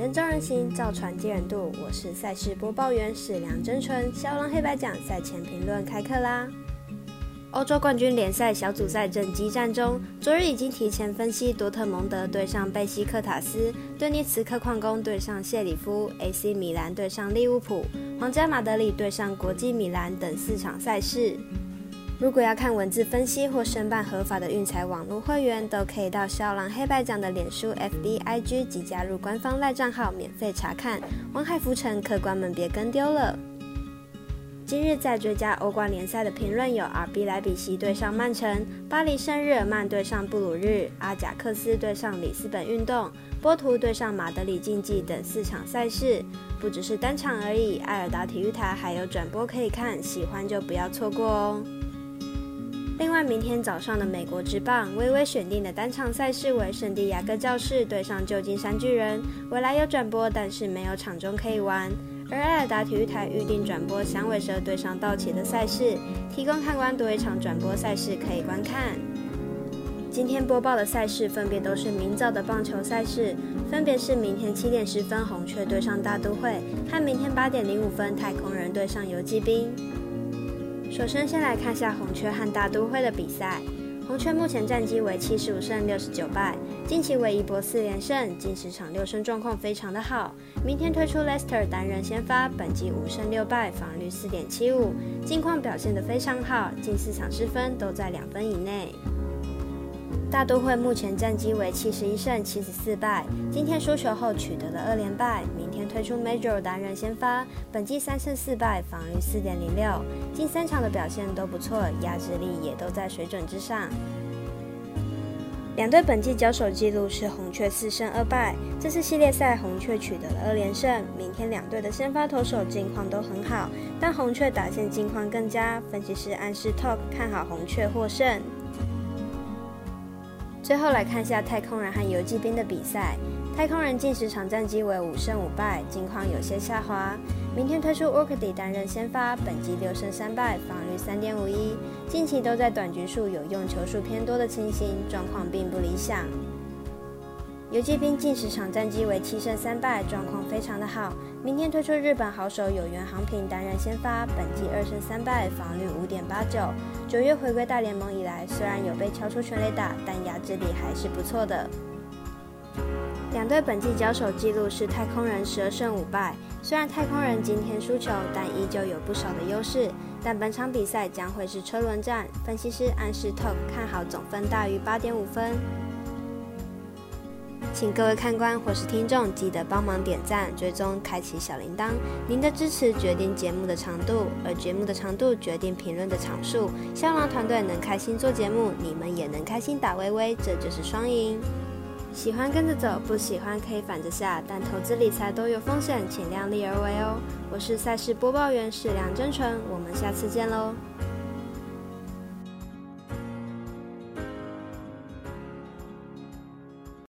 灯照人行，造船接人度。我是赛事播报员史梁真纯。肖龙黑白奖赛前评论开课啦！欧洲冠军联赛小组赛正激战中，昨日已经提前分析多特蒙德对上贝西克塔斯、顿涅茨克矿工对上谢里夫、AC 米兰对上利物浦、皇家马德里对上国际米兰等四场赛事。如果要看文字分析或申办合法的运财网络会员，都可以到肖郎黑白奖的脸书、FB、IG 及加入官方赖账号免费查看。王海浮沉，客官们别跟丢了。今日在追加欧冠联赛的评论有：RB 莱比锡对上曼城，巴黎圣日耳曼对上布鲁日，阿贾克斯对上里斯本运动，波图对上马德里竞技等四场赛事。不只是单场而已，埃尔达体育台还有转播可以看，喜欢就不要错过哦。另外，明天早上的美国之棒，微微选定的单场赛事为圣地亚哥教士对上旧金山巨人。未来有转播，但是没有场中可以玩。而艾尔达体育台预定转播响尾蛇对上道奇的赛事，提供看官多一场转播赛事可以观看。今天播报的赛事分别都是明早的棒球赛事，分别是明天七点十分红雀对上大都会，和明天八点零五分太空人对上游击兵。首先，先来看下红雀和大都会的比赛。红雀目前战绩为七十五胜六十九败，近期为一波四连胜，近十场六胜状况非常的好。明天推出 Lester 单人先发，本季五胜六败，防率四点七五，近况表现得非常好，近四场失分都在两分以内。大都会目前战绩为七十一胜七十四败，今天输球后取得了二连败。明天推出 Major 单人先发，本季三胜四败，防御四点零六，近三场的表现都不错，压制力也都在水准之上。两队本季交手记录是红雀四胜二败，这次系列赛红雀取得了二连胜。明天两队的先发投手近况都很好，但红雀打线近况更佳，分析师暗示 Talk 看好红雀获胜。最后来看下太空人和游击兵的比赛。太空人近十场战绩为五胜五败，近况有些下滑。明天推出 Orchid 担任先发，本季六胜三败，防御三点五一，近期都在短局数有用球数偏多的情形，状况并不理想。游击兵近十场战绩为七胜三败，状况非常的好。明天推出日本好手有原航平担任先发，本季二胜三败，防率五点八九。九月回归大联盟以来，虽然有被敲出全垒打，但压制力还是不错的。两队本季交手记录是太空人十二胜五败，虽然太空人今天输球，但依旧有不少的优势。但本场比赛将会是车轮战，分析师暗示 Top 看好总分大于八点五分。请各位看官或是听众记得帮忙点赞、追踪、开启小铃铛。您的支持决定节目的长度，而节目的长度决定评论的场数。香囊团队能开心做节目，你们也能开心打微微，这就是双赢。喜欢跟着走，不喜欢可以反着下，但投资理财都有风险，请量力而为哦。我是赛事播报员史梁真纯，我们下次见喽。